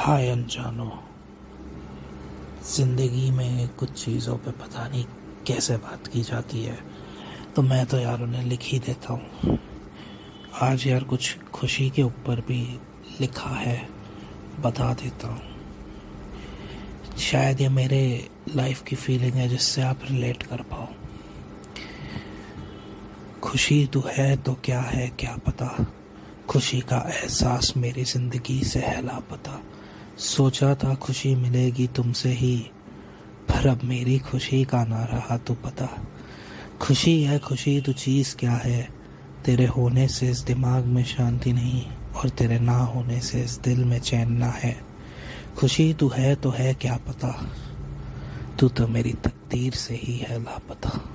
हाय अनजानो। ज़िंदगी में कुछ चीज़ों पे पता नहीं कैसे बात की जाती है। तो मैं तो यार उन्हें लिख ही देता हूँ। आज यार कुछ खुशी के ऊपर भी लिखा है, बता देता हूँ। शायद ये मेरे लाइफ की फीलिंग है जिससे आप रिलेट कर पाओ। खुशी तो है तो क्या है क्या पता? खुशी का एहसास मेरी ज़िंदगी से है लापता। सोचा था खुशी मिलेगी तुमसे ही, पर अब मेरी खुशी का ना रहा तो पता। खुशी है, खुशी तो चीज़ क्या है? तेरे होने से इस दिमाग में शांति नहीं, और तेरे ना होने से इस दिल में चैन ना है। खुशी तू है तो है क्या पता? तू तो मेरी तकदीर से ही है लापता।